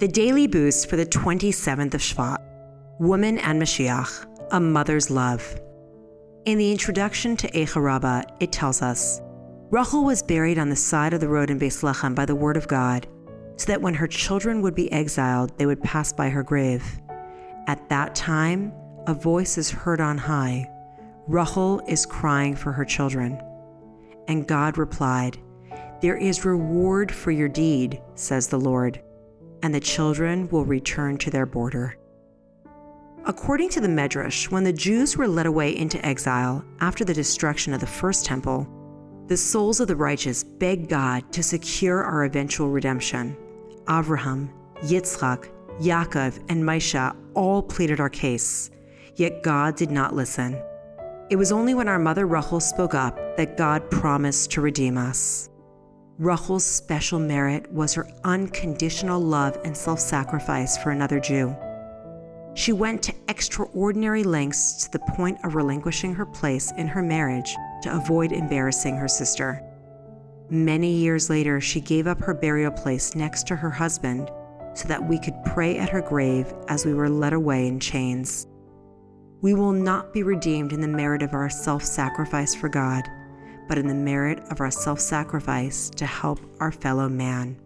The daily boost for the 27th of Shvat Woman and Mashiach, a mother's love. In the introduction to Rabbah, it tells us Rachel was buried on the side of the road in Bethlehem by the word of God, so that when her children would be exiled, they would pass by her grave. At that time, a voice is heard on high Rachel is crying for her children. And God replied, There is reward for your deed, says the Lord, and the children will return to their border. According to the Medrash, when the Jews were led away into exile after the destruction of the first temple, the souls of the righteous begged God to secure our eventual redemption. Avraham, Yitzchak, Yaakov, and Moshe all pleaded our case, yet God did not listen. It was only when our mother Rachel spoke up that God promised to redeem us. Rachel's special merit was her unconditional love and self sacrifice for another Jew. She went to extraordinary lengths to the point of relinquishing her place in her marriage to avoid embarrassing her sister. Many years later, she gave up her burial place next to her husband so that we could pray at her grave as we were led away in chains. We will not be redeemed in the merit of our self sacrifice for God, but in the merit of our self sacrifice to help our fellow man.